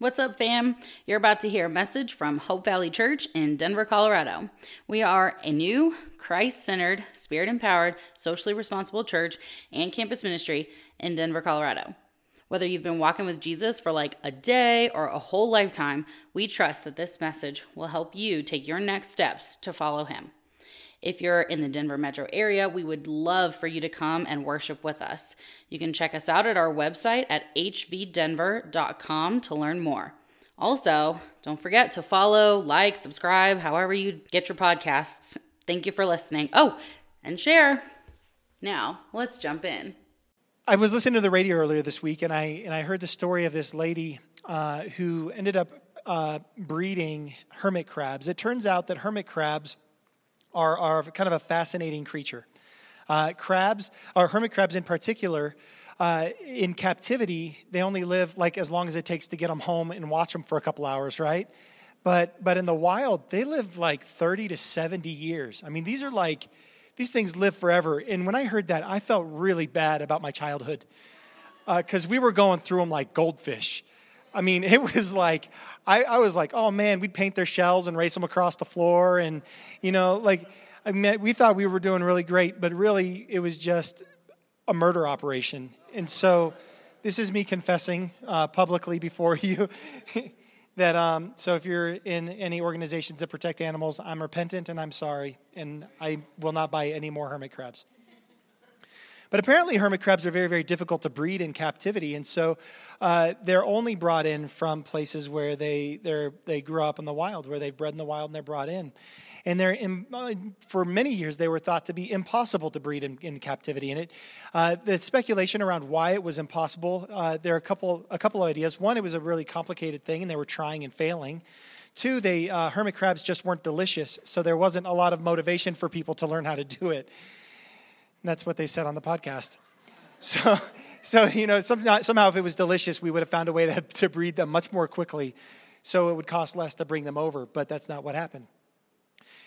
What's up, fam? You're about to hear a message from Hope Valley Church in Denver, Colorado. We are a new, Christ centered, spirit empowered, socially responsible church and campus ministry in Denver, Colorado. Whether you've been walking with Jesus for like a day or a whole lifetime, we trust that this message will help you take your next steps to follow Him. If you're in the Denver metro area, we would love for you to come and worship with us. You can check us out at our website at hvdenver.com to learn more. Also, don't forget to follow, like, subscribe, however you get your podcasts. Thank you for listening. Oh, and share. Now, let's jump in. I was listening to the radio earlier this week, and I and I heard the story of this lady uh, who ended up uh, breeding hermit crabs. It turns out that hermit crabs are, are kind of a fascinating creature. Uh, crabs, or hermit crabs in particular, uh, in captivity, they only live like as long as it takes to get them home and watch them for a couple hours, right? But but in the wild, they live like 30 to 70 years. I mean, these are like these things live forever. And when I heard that, I felt really bad about my childhood because uh, we were going through them like goldfish. I mean, it was like, I, I, was like, oh man, we'd paint their shells and race them across the floor. And, you know, like, I mean, we thought we were doing really great, but really it was just a murder operation. And so this is me confessing uh, publicly before you that, um, so if you're in any organizations that protect animals, I'm repentant and I'm sorry. And I will not buy any more hermit crabs. But apparently, hermit crabs are very, very difficult to breed in captivity, and so uh, they're only brought in from places where they they grew up in the wild, where they've bred in the wild and they're brought in. And they're in, uh, for many years they were thought to be impossible to breed in, in captivity. And it, uh, the speculation around why it was impossible, uh, there are a couple a couple of ideas. One, it was a really complicated thing, and they were trying and failing. Two, they uh, hermit crabs just weren't delicious, so there wasn't a lot of motivation for people to learn how to do it. That's what they said on the podcast. So, so you know, somehow, somehow if it was delicious, we would have found a way to, to breed them much more quickly so it would cost less to bring them over, but that's not what happened.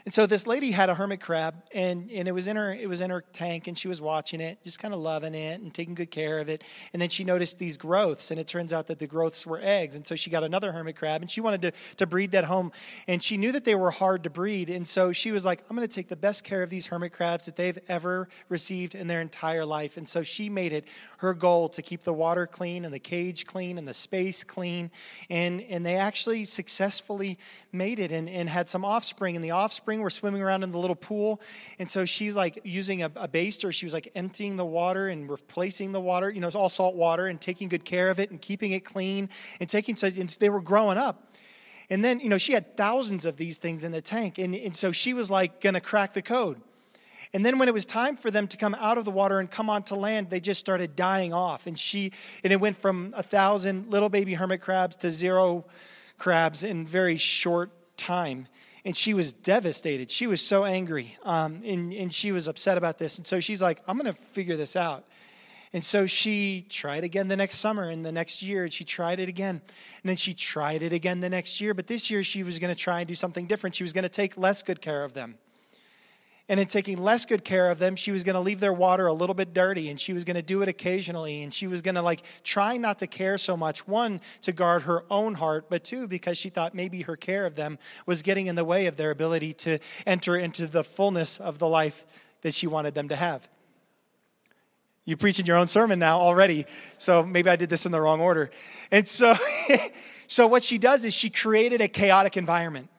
And so this lady had a hermit crab, and, and it was in her it was in her tank, and she was watching it, just kind of loving it and taking good care of it. And then she noticed these growths, and it turns out that the growths were eggs. And so she got another hermit crab, and she wanted to, to breed that home. And she knew that they were hard to breed, and so she was like, I'm going to take the best care of these hermit crabs that they've ever received in their entire life. And so she made it her goal to keep the water clean and the cage clean and the space clean. And and they actually successfully made it and, and had some offspring. And the offspring spring. We're swimming around in the little pool. And so she's like using a, a baster. She was like emptying the water and replacing the water, you know, it's all salt water and taking good care of it and keeping it clean and taking, so and they were growing up. And then, you know, she had thousands of these things in the tank. And, and so she was like going to crack the code. And then when it was time for them to come out of the water and come onto land, they just started dying off. And she, and it went from a thousand little baby hermit crabs to zero crabs in very short time and she was devastated. She was so angry, um, and, and she was upset about this. And so she's like, I'm going to figure this out. And so she tried again the next summer and the next year, and she tried it again. And then she tried it again the next year. But this year, she was going to try and do something different. She was going to take less good care of them. And in taking less good care of them, she was going to leave their water a little bit dirty and she was going to do it occasionally. And she was going to like try not to care so much, one, to guard her own heart, but two, because she thought maybe her care of them was getting in the way of their ability to enter into the fullness of the life that she wanted them to have. You preaching your own sermon now already, so maybe I did this in the wrong order. And so, so what she does is she created a chaotic environment.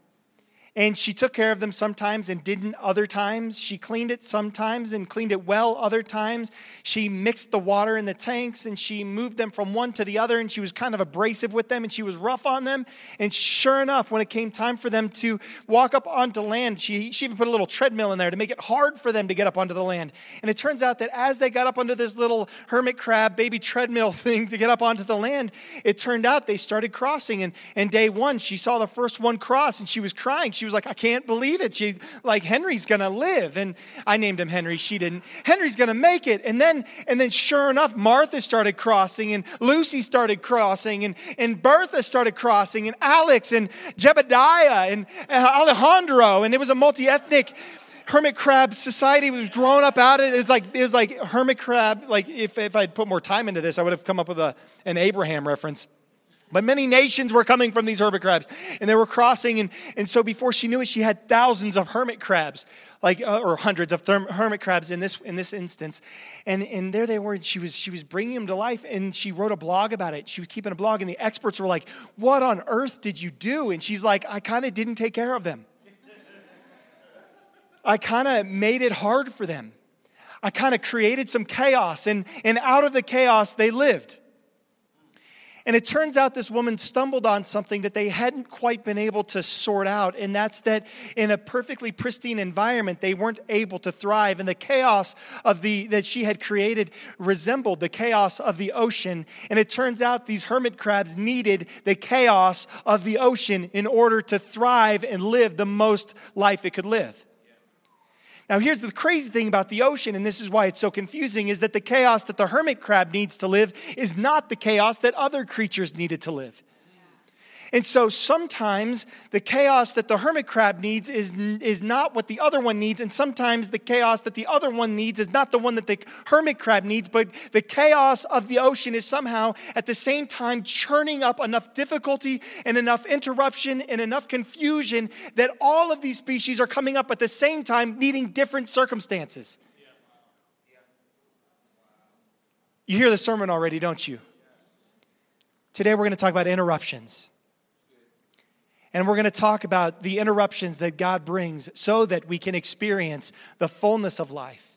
And she took care of them sometimes and didn't other times. She cleaned it sometimes and cleaned it well other times. She mixed the water in the tanks and she moved them from one to the other and she was kind of abrasive with them and she was rough on them. And sure enough, when it came time for them to walk up onto land, she, she even put a little treadmill in there to make it hard for them to get up onto the land. And it turns out that as they got up onto this little hermit crab baby treadmill thing to get up onto the land, it turned out they started crossing. And, and day one, she saw the first one cross and she was crying. She she was like, I can't believe it. She, like, Henry's gonna live. And I named him Henry. She didn't. Henry's gonna make it. And then, and then sure enough, Martha started crossing and Lucy started crossing and, and Bertha started crossing and Alex and Jebediah and uh, Alejandro. And it was a multi-ethnic hermit crab society was growing up out of it. It's like it's like hermit crab. Like if, if I'd put more time into this, I would have come up with a, an Abraham reference. But many nations were coming from these hermit crabs, and they were crossing. And, and so before she knew it, she had thousands of hermit crabs, like uh, or hundreds of therm- hermit crabs in this in this instance. And and there they were. And she was she was bringing them to life, and she wrote a blog about it. She was keeping a blog, and the experts were like, "What on earth did you do?" And she's like, "I kind of didn't take care of them. I kind of made it hard for them. I kind of created some chaos, and and out of the chaos, they lived." And it turns out this woman stumbled on something that they hadn't quite been able to sort out, and that's that in a perfectly pristine environment, they weren't able to thrive. And the chaos of the that she had created resembled the chaos of the ocean. And it turns out these hermit crabs needed the chaos of the ocean in order to thrive and live the most life it could live. Now, here's the crazy thing about the ocean, and this is why it's so confusing, is that the chaos that the hermit crab needs to live is not the chaos that other creatures needed to live. And so sometimes the chaos that the hermit crab needs is, is not what the other one needs. And sometimes the chaos that the other one needs is not the one that the hermit crab needs. But the chaos of the ocean is somehow at the same time churning up enough difficulty and enough interruption and enough confusion that all of these species are coming up at the same time, needing different circumstances. You hear the sermon already, don't you? Today we're going to talk about interruptions. And we're going to talk about the interruptions that God brings so that we can experience the fullness of life.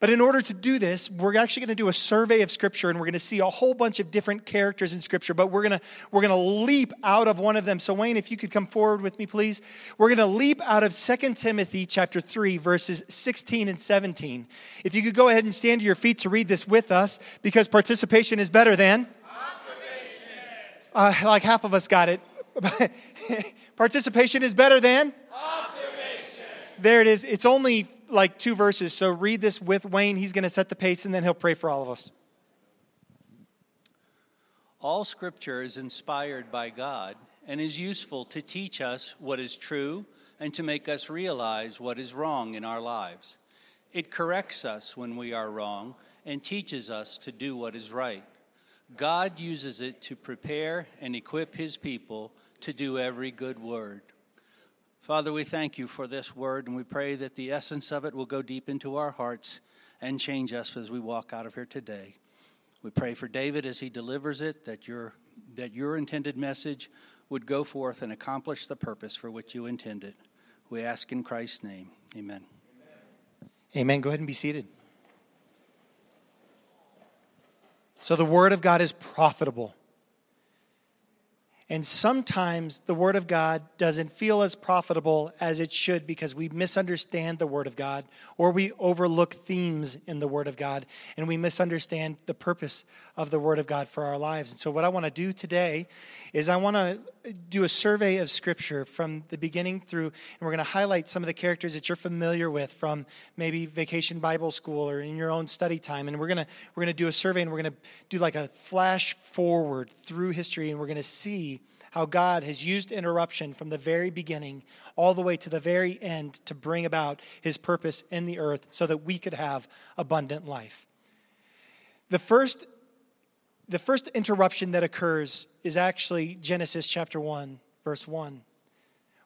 But in order to do this, we're actually going to do a survey of Scripture and we're going to see a whole bunch of different characters in Scripture, but we're going to, we're going to leap out of one of them. So, Wayne, if you could come forward with me, please. We're going to leap out of 2 Timothy chapter 3, verses 16 and 17. If you could go ahead and stand to your feet to read this with us, because participation is better than. Uh, like half of us got it. Participation is better than? Observation. There it is. It's only like two verses, so read this with Wayne. He's going to set the pace and then he'll pray for all of us. All scripture is inspired by God and is useful to teach us what is true and to make us realize what is wrong in our lives. It corrects us when we are wrong and teaches us to do what is right. God uses it to prepare and equip his people to do every good word. Father, we thank you for this word, and we pray that the essence of it will go deep into our hearts and change us as we walk out of here today. We pray for David as he delivers it, that your, that your intended message would go forth and accomplish the purpose for which you intended. We ask in Christ's name. Amen. Amen. Go ahead and be seated. So, the Word of God is profitable. And sometimes the Word of God doesn't feel as profitable as it should because we misunderstand the Word of God or we overlook themes in the Word of God and we misunderstand the purpose of the Word of God for our lives. And so, what I want to do today is I want to do a survey of Scripture from the beginning through, and we're going to highlight some of the characters that you're familiar with from maybe Vacation Bible School or in your own study time. And we're going to we're going to do a survey and we're going to do like a flash forward through history, and we're going to see how God has used interruption from the very beginning all the way to the very end to bring about his purpose in the earth so that we could have abundant life. The first, the first interruption that occurs is actually Genesis chapter 1, verse 1,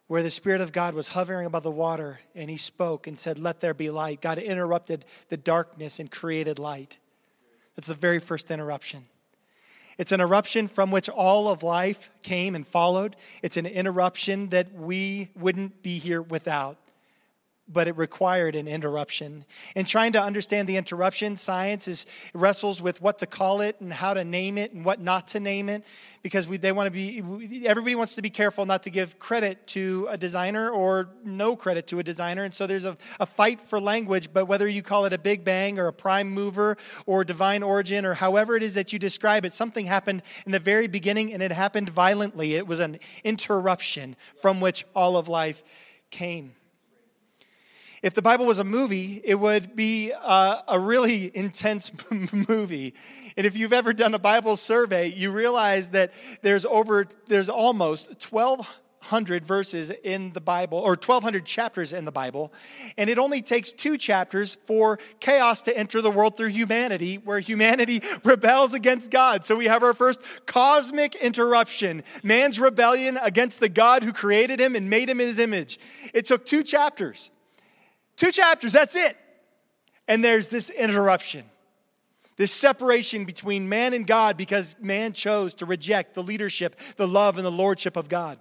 where the Spirit of God was hovering above the water and he spoke and said, Let there be light. God interrupted the darkness and created light. That's the very first interruption. It's an eruption from which all of life came and followed. It's an interruption that we wouldn't be here without but it required an interruption. And trying to understand the interruption, science is wrestles with what to call it and how to name it and what not to name it because we, they want to be everybody wants to be careful not to give credit to a designer or no credit to a designer. And so there's a, a fight for language but whether you call it a big bang or a prime mover or divine origin or however it is that you describe it something happened in the very beginning and it happened violently. It was an interruption from which all of life came if the Bible was a movie, it would be a, a really intense movie. And if you've ever done a Bible survey, you realize that there's over, there's almost 1,200 verses in the Bible, or 1,200 chapters in the Bible, and it only takes two chapters for chaos to enter the world through humanity, where humanity rebels against God. So we have our first cosmic interruption man's rebellion against the God who created him and made him in his image. It took two chapters. Two chapters, that's it. And there's this interruption this separation between man and God because man chose to reject the leadership, the love, and the lordship of God.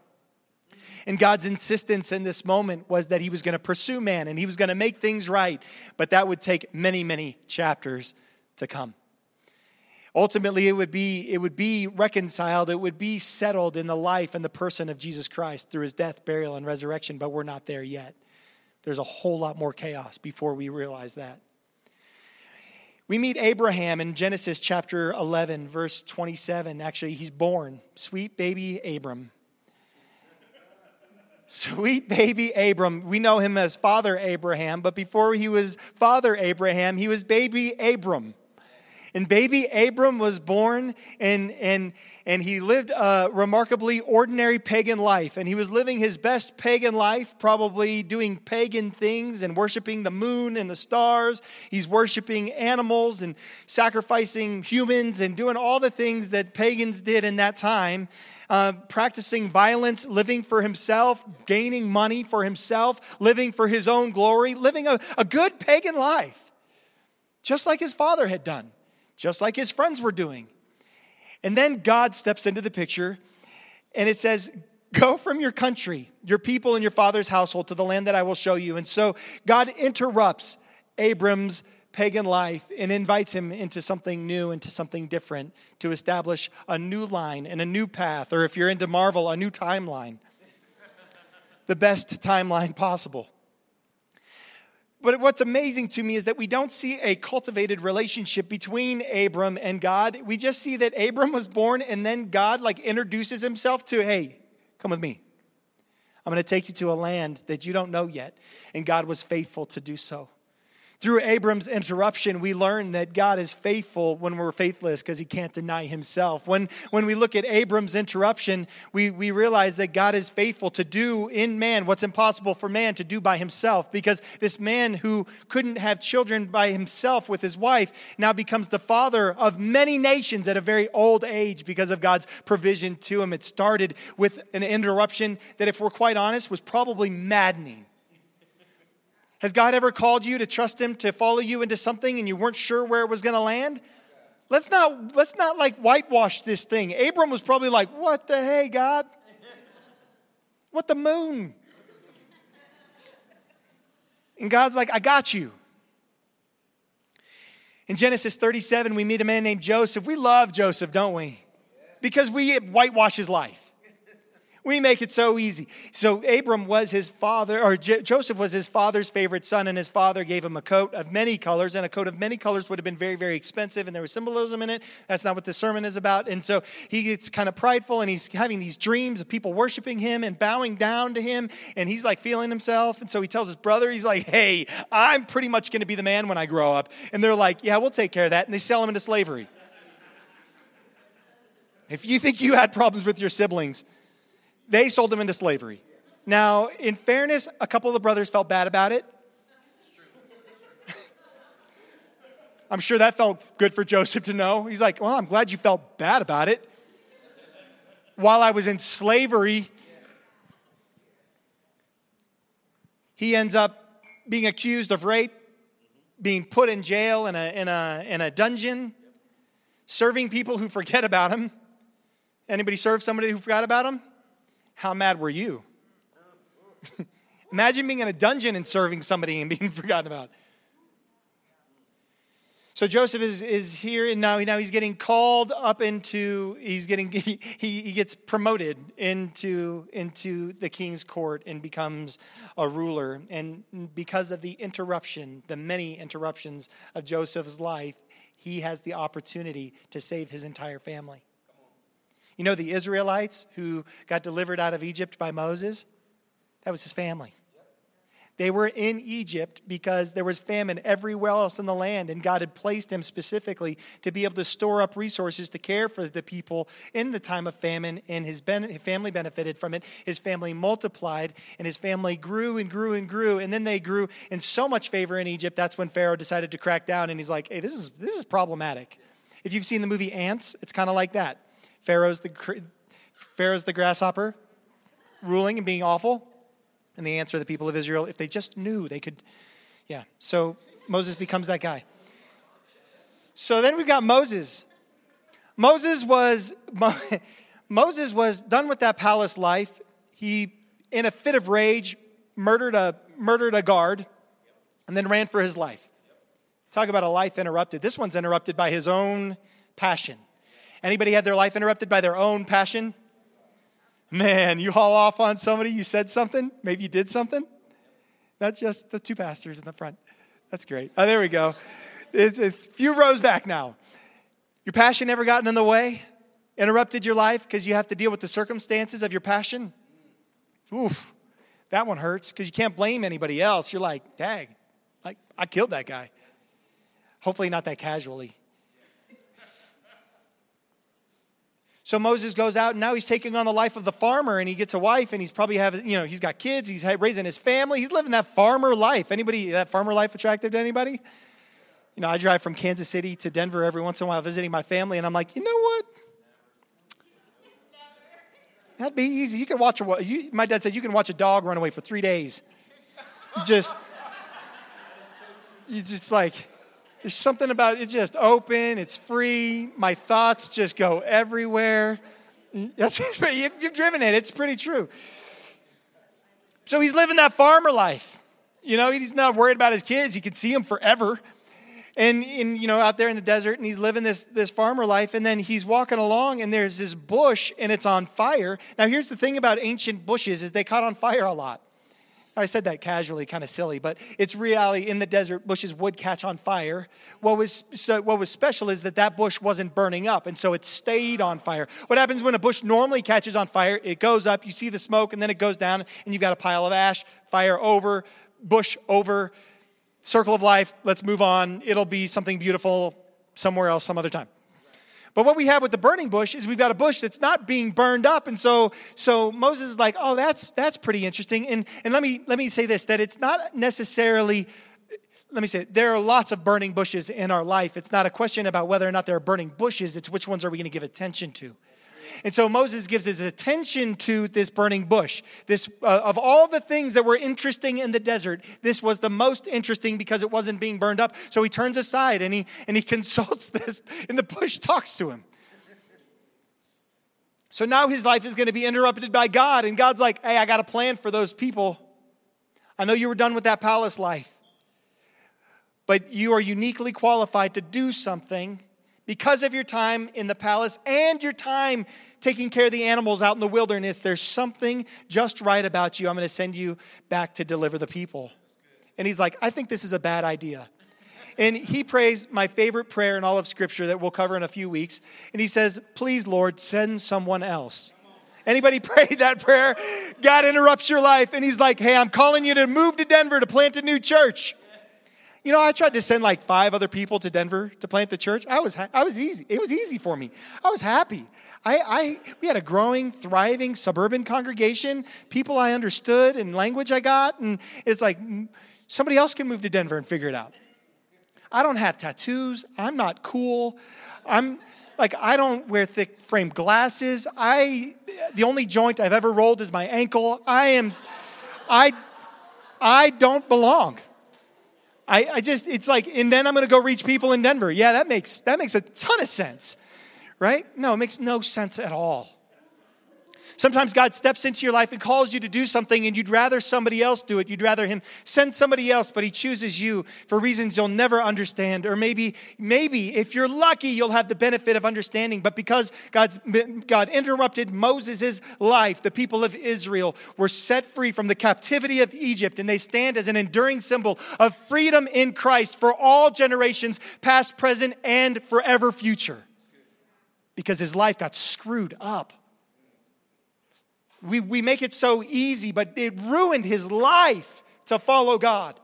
And God's insistence in this moment was that he was going to pursue man and he was going to make things right, but that would take many, many chapters to come. Ultimately, it would be, it would be reconciled, it would be settled in the life and the person of Jesus Christ through his death, burial, and resurrection, but we're not there yet. There's a whole lot more chaos before we realize that. We meet Abraham in Genesis chapter 11, verse 27. Actually, he's born, sweet baby Abram. Sweet baby Abram. We know him as Father Abraham, but before he was Father Abraham, he was baby Abram. And baby Abram was born and, and, and he lived a remarkably ordinary pagan life. And he was living his best pagan life, probably doing pagan things and worshiping the moon and the stars. He's worshiping animals and sacrificing humans and doing all the things that pagans did in that time. Uh, practicing violence, living for himself, gaining money for himself, living for his own glory, living a, a good pagan life, just like his father had done just like his friends were doing. And then God steps into the picture and it says, Go from your country, your people, and your father's household to the land that I will show you. And so God interrupts Abram's pagan life and invites him into something new, into something different, to establish a new line and a new path, or if you're into Marvel, a new timeline. the best timeline possible. But what's amazing to me is that we don't see a cultivated relationship between Abram and God. We just see that Abram was born and then God like introduces himself to, hey, come with me. I'm going to take you to a land that you don't know yet. And God was faithful to do so. Through Abram's interruption, we learn that God is faithful when we're faithless because he can't deny himself. When, when we look at Abram's interruption, we, we realize that God is faithful to do in man what's impossible for man to do by himself because this man who couldn't have children by himself with his wife now becomes the father of many nations at a very old age because of God's provision to him. It started with an interruption that, if we're quite honest, was probably maddening. Has God ever called you to trust Him to follow you into something and you weren't sure where it was going to land? Let's not, let's not like whitewash this thing. Abram was probably like, What the hey, God? What the moon? And God's like, I got you. In Genesis 37, we meet a man named Joseph. We love Joseph, don't we? Because we whitewash his life. We make it so easy. So Abram was his father, or J- Joseph was his father's favorite son, and his father gave him a coat of many colors, and a coat of many colors would have been very, very expensive, and there was symbolism in it. That's not what the sermon is about. And so he gets kind of prideful, and he's having these dreams of people worshiping him and bowing down to him, and he's like feeling himself. And so he tells his brother, he's like, hey, I'm pretty much going to be the man when I grow up. And they're like, yeah, we'll take care of that. And they sell him into slavery. If you think you had problems with your siblings, they sold him into slavery. Now, in fairness, a couple of the brothers felt bad about it. I'm sure that felt good for Joseph to know. He's like, Well, I'm glad you felt bad about it. While I was in slavery, he ends up being accused of rape, being put in jail in a, in a, in a dungeon, serving people who forget about him. Anybody serve somebody who forgot about him? How mad were you? Imagine being in a dungeon and serving somebody and being forgotten about. So Joseph is, is here and now, now he's getting called up into, he's getting, he, he gets promoted into, into the king's court and becomes a ruler. And because of the interruption, the many interruptions of Joseph's life, he has the opportunity to save his entire family. You know, the Israelites who got delivered out of Egypt by Moses? That was his family. They were in Egypt because there was famine everywhere else in the land, and God had placed him specifically to be able to store up resources to care for the people in the time of famine, and his, ben- his family benefited from it. His family multiplied, and his family grew and grew and grew, and then they grew in so much favor in Egypt. That's when Pharaoh decided to crack down, and he's like, "Hey, this is this is problematic." If you've seen the movie Ants, it's kind of like that. Pharaoh's the Pharaoh's the grasshopper, ruling and being awful. And the answer the people of Israel, if they just knew, they could, yeah. So Moses becomes that guy. So then we've got Moses. Moses was Moses was done with that palace life. He, in a fit of rage, murdered a murdered a guard, and then ran for his life. Talk about a life interrupted. This one's interrupted by his own passion. Anybody had their life interrupted by their own passion? Man, you haul off on somebody, you said something, maybe you did something. That's just the two pastors in the front. That's great. Oh, there we go. It's a few rows back now. Your passion ever gotten in the way? Interrupted your life because you have to deal with the circumstances of your passion? Oof, that one hurts because you can't blame anybody else. You're like, dang, like I killed that guy. Hopefully, not that casually. So Moses goes out and now he's taking on the life of the farmer and he gets a wife and he's probably having, you know, he's got kids, he's raising his family, he's living that farmer life. Anybody, that farmer life attractive to anybody? You know, I drive from Kansas City to Denver every once in a while visiting my family and I'm like, you know what? That'd be easy. You can watch a, you, my dad said you can watch a dog run away for three days. Just, you just like, there's something about it just open, it's free. My thoughts just go everywhere. If you've driven it, it's pretty true. So he's living that farmer life. You know, he's not worried about his kids. He can see them forever. And, in, you know, out there in the desert, and he's living this, this farmer life, and then he's walking along, and there's this bush, and it's on fire. Now, here's the thing about ancient bushes is they caught on fire a lot. I said that casually, kind of silly, but it's reality. In the desert, bushes would catch on fire. What was, so what was special is that that bush wasn't burning up, and so it stayed on fire. What happens when a bush normally catches on fire? It goes up, you see the smoke, and then it goes down, and you've got a pile of ash, fire over, bush over, circle of life. Let's move on. It'll be something beautiful somewhere else, some other time. But what we have with the burning bush is we've got a bush that's not being burned up. And so, so Moses is like, oh, that's, that's pretty interesting. And, and let, me, let me say this that it's not necessarily, let me say, there are lots of burning bushes in our life. It's not a question about whether or not there are burning bushes, it's which ones are we going to give attention to. And so Moses gives his attention to this burning bush. This, uh, of all the things that were interesting in the desert, this was the most interesting because it wasn't being burned up. So he turns aside and he, and he consults this, and the bush talks to him. So now his life is going to be interrupted by God, and God's like, hey, I got a plan for those people. I know you were done with that palace life, but you are uniquely qualified to do something because of your time in the palace and your time taking care of the animals out in the wilderness, there's something just right about you. I'm going to send you back to deliver the people. And he's like, I think this is a bad idea. And he prays my favorite prayer in all of Scripture that we'll cover in a few weeks. And he says, Please, Lord, send someone else. Anybody pray that prayer? God interrupts your life and he's like, Hey, I'm calling you to move to Denver to plant a new church. You know, I tried to send like five other people to Denver to plant the church. I was, I was easy. It was easy for me. I was happy. I, I, we had a growing, thriving suburban congregation, people I understood and language I got. And it's like mm, somebody else can move to Denver and figure it out. I don't have tattoos. I'm not cool. I'm like, I don't wear thick frame glasses. I, the only joint I've ever rolled is my ankle. I am, I, I don't belong. I, I just, it's like, and then I'm to go reach people in Denver. Yeah, that makes, that makes a ton of sense, right? No, it makes no sense at all. Sometimes God steps into your life and calls you to do something, and you'd rather somebody else do it. You'd rather Him send somebody else, but He chooses you for reasons you'll never understand. Or maybe, maybe if you're lucky, you'll have the benefit of understanding. But because God's, God interrupted Moses' life, the people of Israel were set free from the captivity of Egypt, and they stand as an enduring symbol of freedom in Christ for all generations, past, present, and forever future. Because his life got screwed up we, we make it so easy, but it ruined his life to follow God.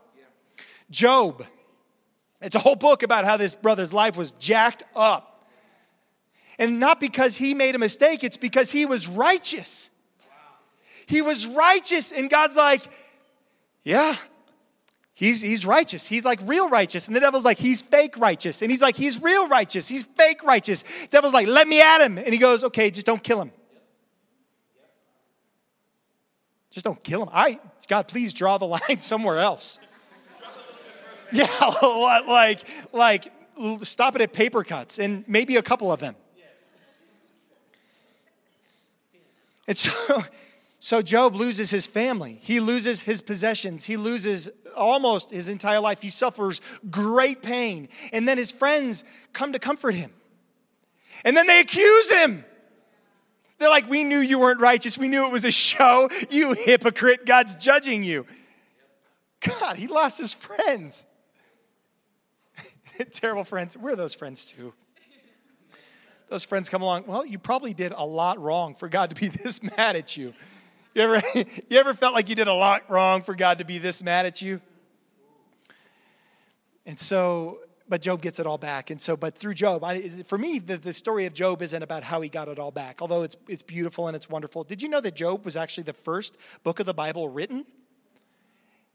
Job. It's a whole book about how this brother's life was jacked up. And not because he made a mistake, it's because he was righteous. He was righteous, and God's like, yeah, he's, he's righteous. He's like real righteous. And the devil's like, he's fake righteous. And he's like, he's real righteous. He's fake righteous. The devil's like, let me at him. And he goes, okay, just don't kill him. Just don't kill him. I, God, please draw the line somewhere else. yeah, like, like, stop it at paper cuts and maybe a couple of them. And so, so Job loses his family. He loses his possessions. He loses almost his entire life. He suffers great pain. And then his friends come to comfort him. And then they accuse him. They're like, We knew you weren't righteous. We knew it was a show. You hypocrite. God's judging you. God, he lost his friends. Terrible friends. We're those friends too. Those friends come along. Well, you probably did a lot wrong for God to be this mad at you. You ever, you ever felt like you did a lot wrong for God to be this mad at you? And so, but Job gets it all back. And so, but through Job, I, for me, the, the story of Job isn't about how he got it all back, although it's, it's beautiful and it's wonderful. Did you know that Job was actually the first book of the Bible written?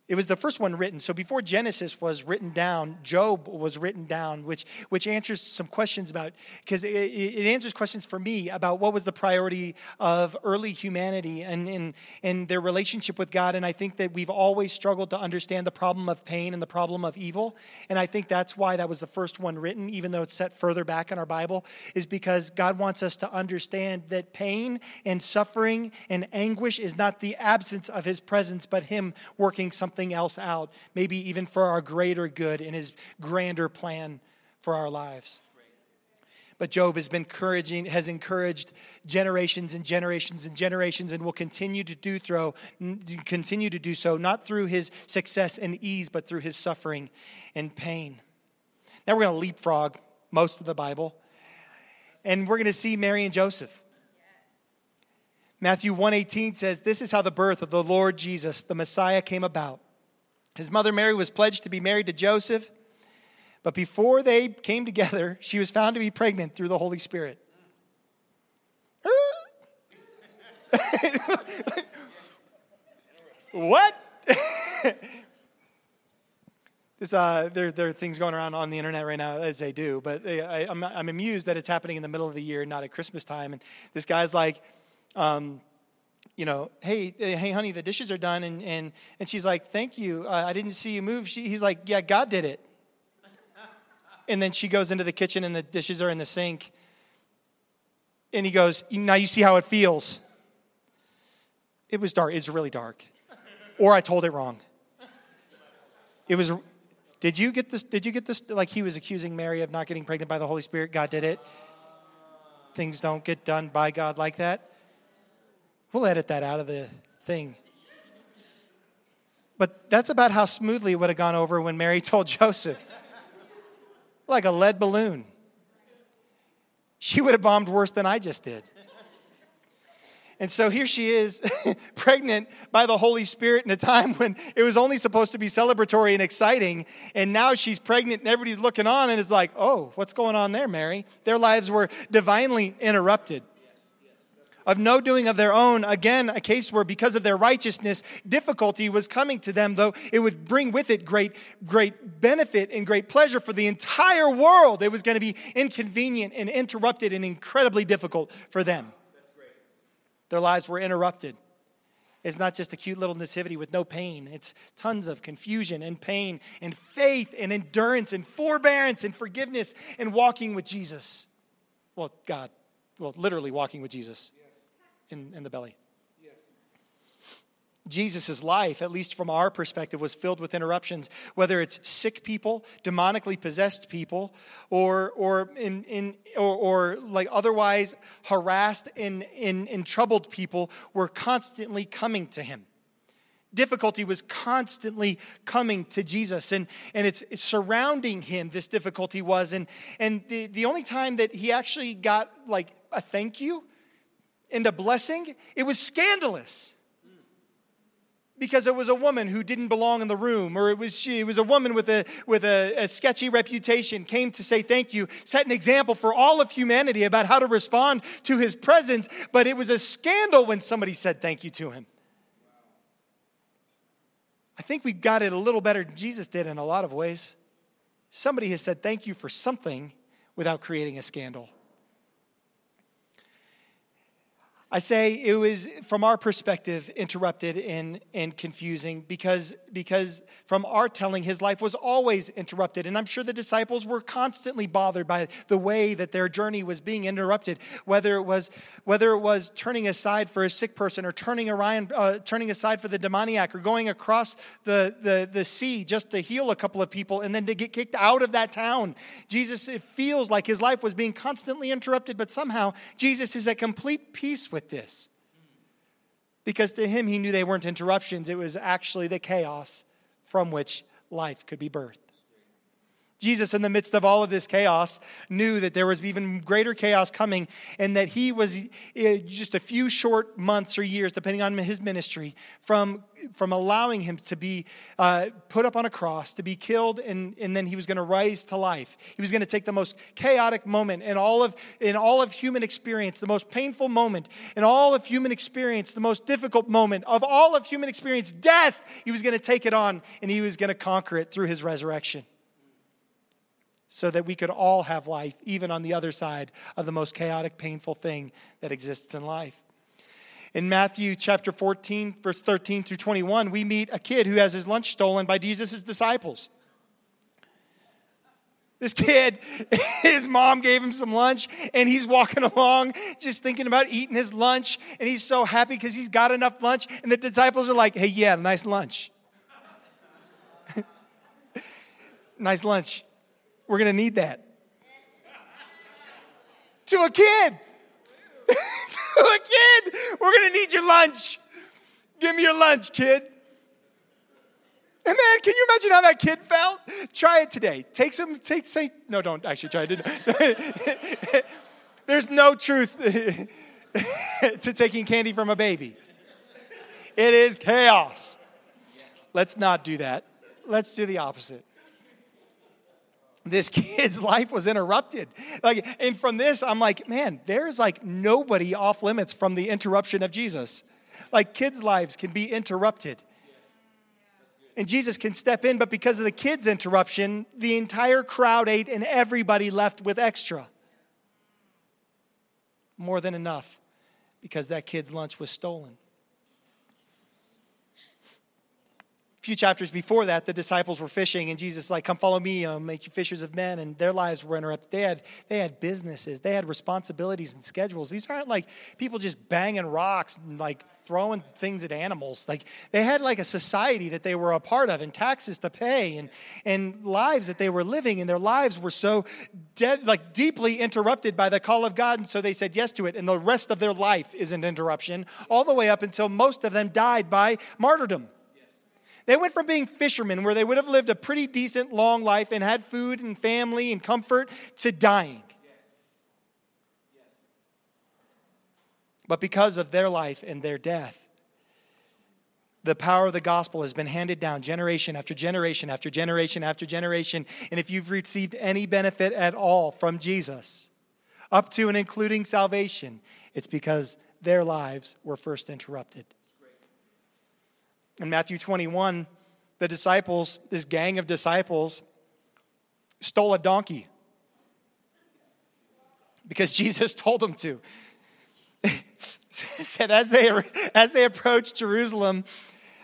It was the first one written. So before Genesis was written down, Job was written down, which, which answers some questions about, because it, it, answers questions for me about what was the priority of early humanity and, and, and their relationship with God. And I think that we've always struggled to understand the problem of pain and the problem of evil. And I think that's why that was the first one written, even though it's set further back in our Bible, is because God wants us to understand that pain and suffering and anguish is not the absence of his presence, but him working something something else out, maybe even for our greater good in his grander plan for our lives. But Job has been encouraging, has encouraged generations and generations and generations, and will continue to do through, continue to do so, not through his success and ease, but through his suffering and pain. Now we're going to leapfrog most of the Bible, and we're going to see Mary and Joseph. Matthew 1:18 says, "This is how the birth of the Lord Jesus, the Messiah, came about. His mother Mary was pledged to be married to Joseph, but before they came together, she was found to be pregnant through the Holy Spirit. what? this, uh, there, there are things going around on the internet right now, as they do, but uh, I, am I'm, I'm amused that it's happening in the middle of the year, not at Christmas time. And this guy's like, um, you know, hey, hey, honey, the dishes are done. And, and, and she's like, thank you. Uh, I didn't see you move. She, he's like, yeah, God did it. And then she goes into the kitchen and the dishes are in the sink. And he goes, now you see how it feels. It was dark. It's really dark. Or I told it wrong. It was, did you get this? Did you get this? Like he was accusing Mary of not getting pregnant by the Holy Spirit. God did it. Things don't get done by God like that. We'll edit that out of the thing. But that's about how smoothly it would have gone over when Mary told Joseph. Like a lead balloon. She would have bombed worse than I just did. And so here she is, pregnant by the Holy Spirit in a time when it was only supposed to be celebratory and exciting. And now she's pregnant and everybody's looking on and it's like, oh, what's going on there, Mary? Their lives were divinely interrupted of no doing of their own. Again, a case where because of their righteousness, difficulty was coming to them, though it would bring with it great, great benefit and great pleasure for the entire world. It was going to be inconvenient and interrupted and incredibly difficult for them. Their lives were interrupted. It's not just a cute little nativity with no pain. It's tons of confusion and pain and faith and endurance and forbearance and forgiveness and walking with Jesus. Well, God, well, literally walking with Jesus in, in the belly. Jesus' life, at least from our perspective, was filled with interruptions, whether it's sick people, demonically possessed people, or, or, in, in, or, or like otherwise harassed and, and troubled people were constantly coming to him. Difficulty was constantly coming to Jesus, and, and it's, it's surrounding him, this difficulty was. And, and the, the only time that he actually got like a thank you a blessing, it was scandalous. because it was a woman who didn't belong in the room, or it was she, it was a woman with a with a, a, sketchy reputation, came to say thank you, set an example for all of humanity about how to respond to his presence. But it was a scandal when somebody said thank you to him. I think we got it a little better than Jesus did in a lot of ways. Somebody has said thank you for something without creating a scandal. I say it was, from our perspective, interrupted and, and confusing because, because from our telling, his life was always interrupted. And I'm sure the disciples were constantly bothered by the way that their journey was being interrupted, whether it was, whether it was turning aside for a sick person or turning, Orion, uh, turning aside for the demoniac or going across the, the, the sea just to heal a couple of people and then to get kicked out of that town. Jesus, it feels like his life was being constantly interrupted, but somehow Jesus is at complete peace with with this. Because to him, he knew they weren't interruptions, it was actually the chaos from which life could be birthed. Jesus, in the midst of all of this chaos, knew that there was even greater chaos coming and that he was eh, just a few short months or years, depending on his ministry, from, from allowing him to be uh, put up on a cross, to be killed, and, and then he was going to rise to life. He was going to take the most chaotic moment in all, of, in all of human experience, the most painful moment in all of human experience, the most difficult moment of all of human experience, death. He was going to take it on and he was going to conquer it through his resurrection so that we could all have life, even on the other side of the most chaotic, painful thing that exists in life. In Matthew chapter 14, verse 13 through 21, we meet a kid who has his lunch stolen by Jesus' disciples. This kid, his mom gave him some lunch, and he's walking along just thinking about eating his lunch, and he's so happy because he's got enough lunch. And the disciples are like, hey, yeah, nice lunch. nice lunch. We're going to need that. to a kid. to a kid. We're going to need your lunch. Give me your lunch, kid. And man, can you imagine how that kid felt? Try it today. Take some, take, say, no, don't actually try it. There's no truth to taking candy from a baby. It is chaos. Let's not do that. Let's do the opposite this kid's life was interrupted. Like, and from this, I'm like, man, there's like nobody off limits from the interruption of Jesus. Like, kids' lives can be interrupted. And Jesus can step in, but because of the kids' interruption, the entire crowd ate and everybody left with extra. More than enough because that kid's lunch was stolen. Few chapters before that, the disciples were fishing, and Jesus like, "Come follow me, and I'll make you fishers of men." And their lives were interrupted. They had they had businesses, they had responsibilities and schedules. These aren't like people just banging rocks and like throwing things at animals. Like they had like a society that they were a part of, and taxes to pay, and and lives that they were living, and their lives were so dead, like deeply interrupted by the call of God, and so they said yes to it. And the rest of their life is an interruption, all the way up until most of them died by martyrdom. They went from being fishermen, where they would have lived a pretty decent long life and had food and family and comfort, to dying. But because of their life and their death, the power of the gospel has been handed down generation after generation after generation after generation. And if you've received any benefit at all from Jesus, up to and including salvation, it's because their lives were first interrupted. In Matthew 21, the disciples, this gang of disciples, stole a donkey because Jesus told them to. said as they as they approached Jerusalem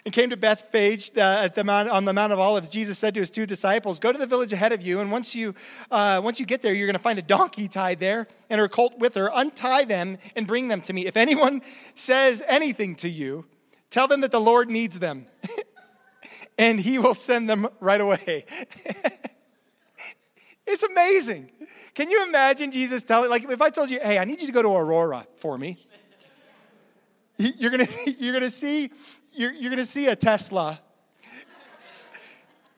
and came to Bethphage uh, at the mount, on the Mount of Olives, Jesus said to his two disciples, "Go to the village ahead of you, and once you uh, once you get there, you're going to find a donkey tied there and her colt with her. Untie them and bring them to me. If anyone says anything to you." Tell them that the Lord needs them, and He will send them right away. it's amazing. Can you imagine Jesus telling, like, if I told you, hey, I need you to go to Aurora for me, you're gonna, you're gonna see, you're, you're gonna see a Tesla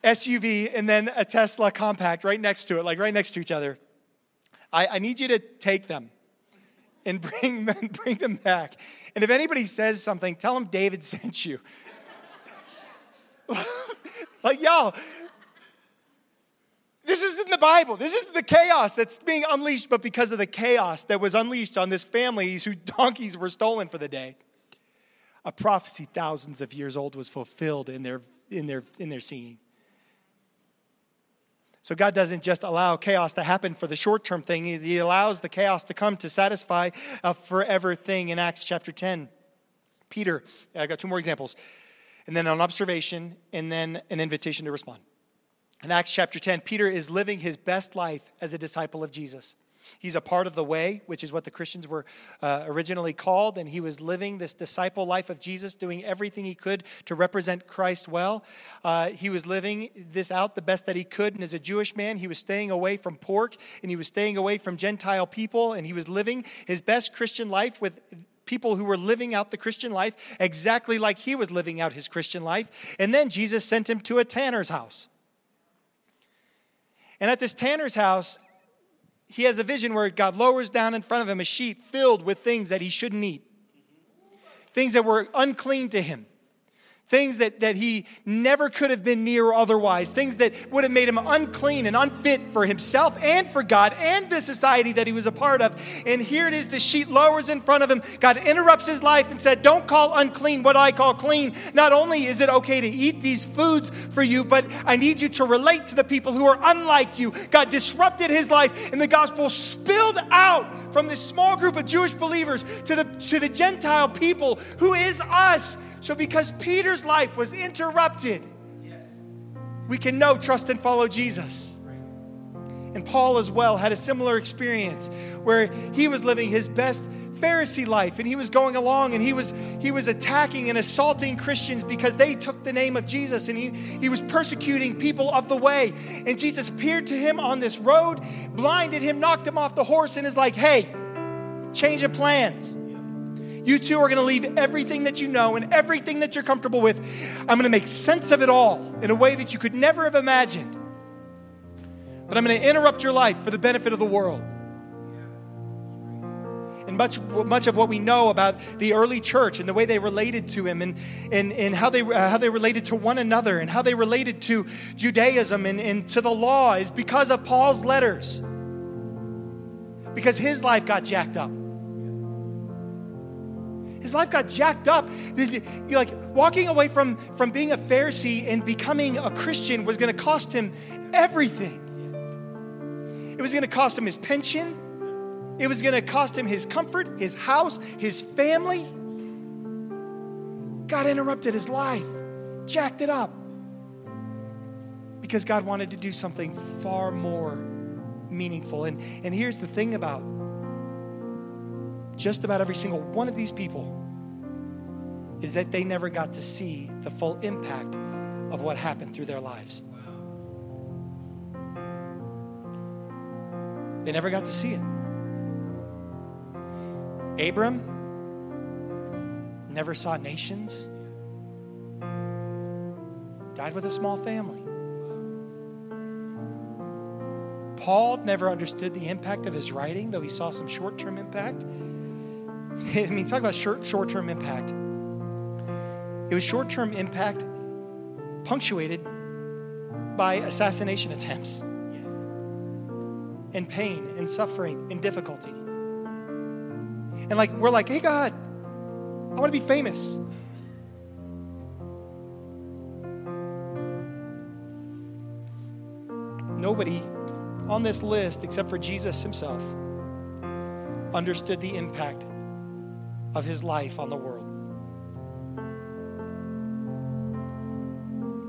SUV and then a Tesla compact right next to it, like right next to each other. I, I need you to take them and bring them, bring them back. And if anybody says something, tell them David sent you. like, y'all, this is in the Bible. This is the chaos that's being unleashed, but because of the chaos that was unleashed on this families whose donkeys were stolen for the day, a prophecy thousands of years old was fulfilled in their, in their, in their seeing. So God doesn't just allow chaos to happen for the short term thing, He allows the chaos to come to satisfy uh, a forever thing in Acts chapter 10. Peter, I got two more examples, and then an observation, and then an invitation to respond. In Acts chapter 10, Peter is living his best life as a disciple of Jesus. He's a part of the way, which is what the Christians were uh, originally called, and he was living this disciple life of Jesus, doing everything he could to represent Christ well. Uh, he was living this out the best that he could, and as a Jewish man, he was staying away from pork, and he was staying away from Gentile people, and he was living his best Christian life with people who were living out the Christian life exactly like he was living out his Christian life. And then Jesus sent him to a tanner's house. And at this tanner's house, he has a vision where God lowers down in front of him a sheet filled with things that he shouldn't eat, things that were unclean to him things that, that he never could have been near otherwise, things that would have made him unclean and unfit for himself and for God and the society that he was a part of. And here it is the sheet lowers in front of him. God interrupts his life and said, Don't call unclean what I call clean. Not only is it okay to eat these foods for you, but I need you to relate to the people who are unlike you. God disrupted his life, and the gospel spilled out from this small group of Jewish believers to the, to the Gentile people, who is us so, because Peter's life was interrupted, we can know, trust, and follow Jesus. And Paul as well had a similar experience where he was living his best Pharisee life and he was going along and he was he was attacking and assaulting Christians because they took the name of Jesus and he, he was persecuting people of the way. And Jesus appeared to him on this road, blinded him, knocked him off the horse, and is like, hey, change of plans. You two are going to leave everything that you know and everything that you're comfortable with. I'm going to make sense of it all in a way that you could never have imagined. But I'm going to interrupt your life for the benefit of the world. And much, much of what we know about the early church and the way they related to him and, and, and how, they, uh, how they related to one another and how they related to Judaism and, and to the law is because of Paul's letters. Because his life got jacked up. His life got jacked up. Like walking away from, from being a Pharisee and becoming a Christian was going to cost him everything. It was going to cost him his pension. It was going to cost him his comfort, his house, his family. God interrupted his life, jacked it up. Because God wanted to do something far more meaningful. And, and here's the thing about just about every single one of these people is that they never got to see the full impact of what happened through their lives. They never got to see it. Abram never saw nations, died with a small family. Paul never understood the impact of his writing, though he saw some short term impact. I mean, talk about short term impact. It was short term impact punctuated by assassination attempts and pain and suffering and difficulty. And like, we're like, hey, God, I want to be famous. Nobody on this list, except for Jesus himself, understood the impact of his life on the world.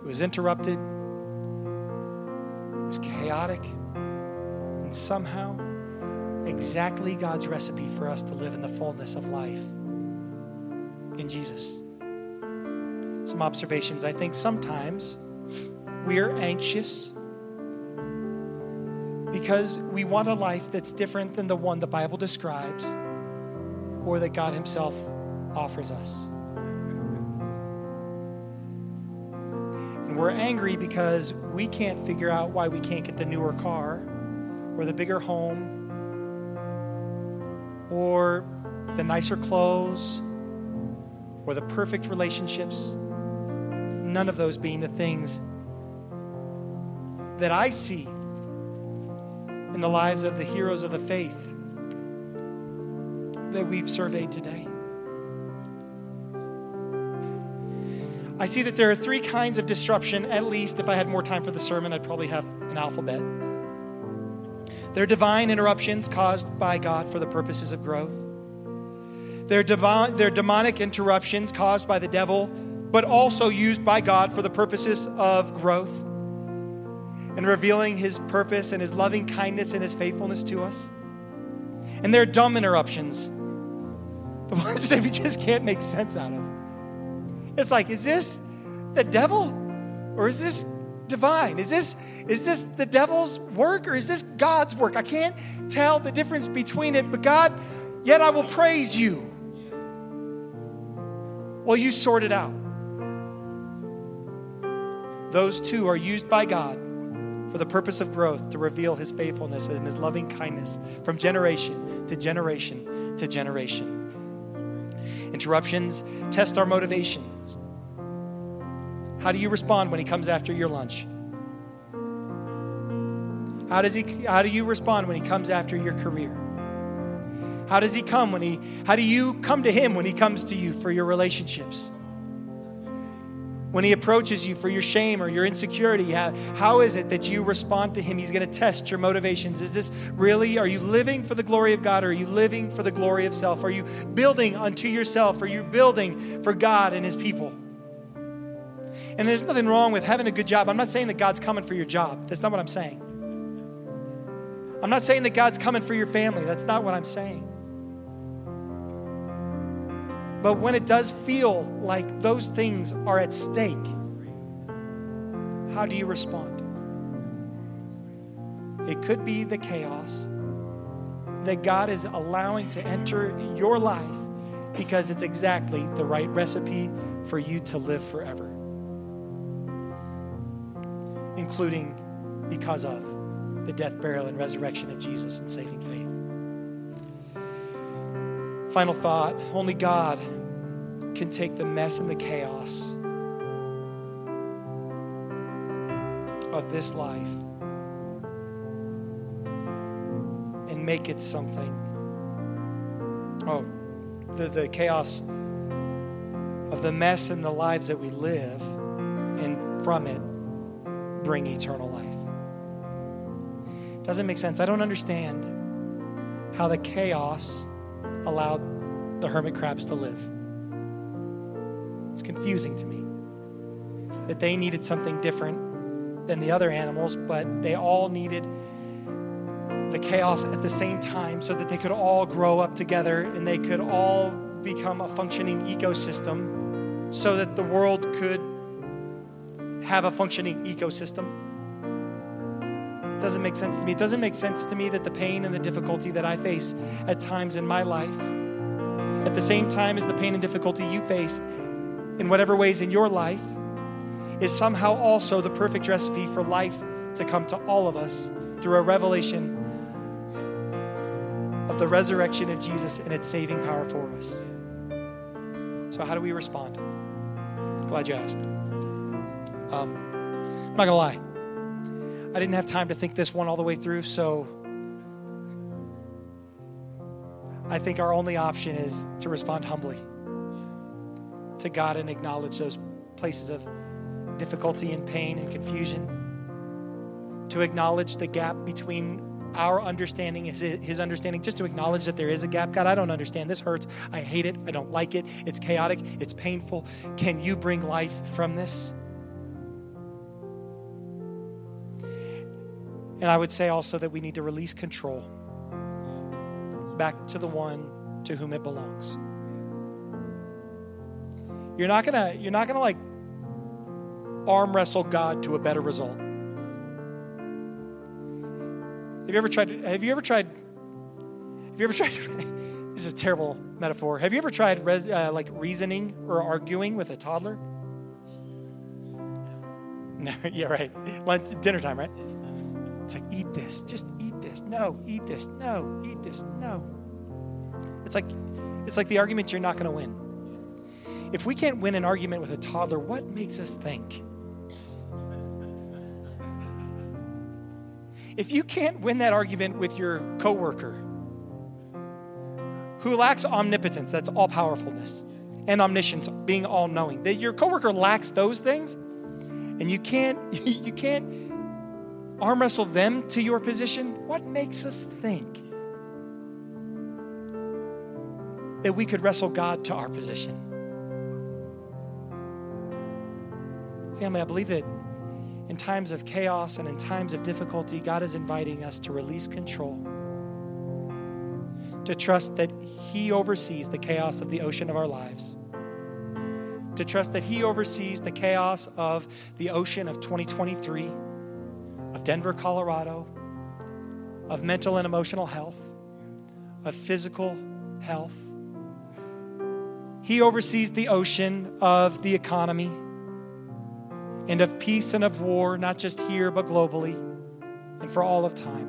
It was interrupted, it was chaotic, and somehow exactly God's recipe for us to live in the fullness of life in Jesus. Some observations. I think sometimes we are anxious because we want a life that's different than the one the Bible describes or that God Himself offers us. And we're angry because we can't figure out why we can't get the newer car or the bigger home or the nicer clothes or the perfect relationships. none of those being the things that I see in the lives of the heroes of the faith that we've surveyed today. I see that there are three kinds of disruption, at least. If I had more time for the sermon, I'd probably have an alphabet. There are divine interruptions caused by God for the purposes of growth. There are, divine, there are demonic interruptions caused by the devil, but also used by God for the purposes of growth and revealing his purpose and his loving kindness and his faithfulness to us. And there are dumb interruptions, the ones that we just can't make sense out of. It's like, is this the devil or is this divine? Is this is this the devil's work or is this God's work? I can't tell the difference between it, but God, yet I will praise you. Well, you sort it out. Those two are used by God for the purpose of growth to reveal his faithfulness and his loving kindness from generation to generation to generation. Interruptions test our motivations. How do you respond when he comes after your lunch? How does he how do you respond when he comes after your career? How does he come when he how do you come to him when he comes to you for your relationships? When he approaches you for your shame or your insecurity, how, is it that you respond to him? He's going to test your motivations. Is this really, are you living for the glory of God or are you living for the glory of self? Are you building unto yourself? Are you building for God and his people? And there's nothing wrong with having a good job. I'm not saying that God's coming for your job. That's not what I'm saying. I'm not saying that God's coming for your family. That's not what I'm saying. But when it does feel like those things are at stake, how do you respond? It could be the chaos that God is allowing to enter your life because it's exactly the right recipe for you to live forever, including because of the death, burial, and resurrection of Jesus and saving faith. Final thought only God can take the mess and the chaos of this life and make it something. Oh, the, the chaos of the mess and the lives that we live, and from it, bring eternal life. Doesn't make sense. I don't understand how the chaos allowed the hermit crabs to live. It's confusing to me that they needed something different than the other animals, but they all needed the chaos at the same time so that they could all grow up together and they could all become a functioning ecosystem so that the world could have a functioning ecosystem. It doesn't make sense to me. It doesn't make sense to me that the pain and the difficulty that I face at times in my life, at the same time as the pain and difficulty you face in whatever ways in your life, is somehow also the perfect recipe for life to come to all of us through a revelation of the resurrection of Jesus and its saving power for us. So, how do we respond? Glad you asked. Um, I'm not gonna lie. I didn't have time to think this one all the way through, so I think our only option is to respond humbly to God and acknowledge those places of difficulty and pain and confusion. To acknowledge the gap between our understanding is his understanding just to acknowledge that there is a gap. God i don't understand. This hurts. I hate it. I don't like it. It's chaotic. It's painful. Can you bring life from this and i would say also that we need to release control back to the one to whom it belongs you're not gonna you're not gonna like arm wrestle god to a better result have you ever tried? Have you ever tried? Have you ever tried? this is a terrible metaphor. Have you ever tried res, uh, like reasoning or arguing with a toddler? No, yeah, right. Lunch, dinner time, right? It's like eat this, just eat this. No, eat this. No, eat this. No. It's like it's like the argument you're not going to win. if we can't win an argument with a toddler, what makes us think? If you can't win that argument with your coworker who lacks omnipotence, that's all powerfulness, and omniscience, being all knowing, that your coworker lacks those things, and you can't you can't arm wrestle them to your position, what makes us think that we could wrestle God to our position? Family, I believe that in times of chaos and in times of difficulty, God is inviting us to release control, to trust that He oversees the chaos of the ocean of our lives, to trust that He oversees the chaos of the ocean of 2023, of Denver, Colorado, of mental and emotional health, of physical health. He oversees the ocean of the economy and of peace and of war, not just here, but globally and for all of time.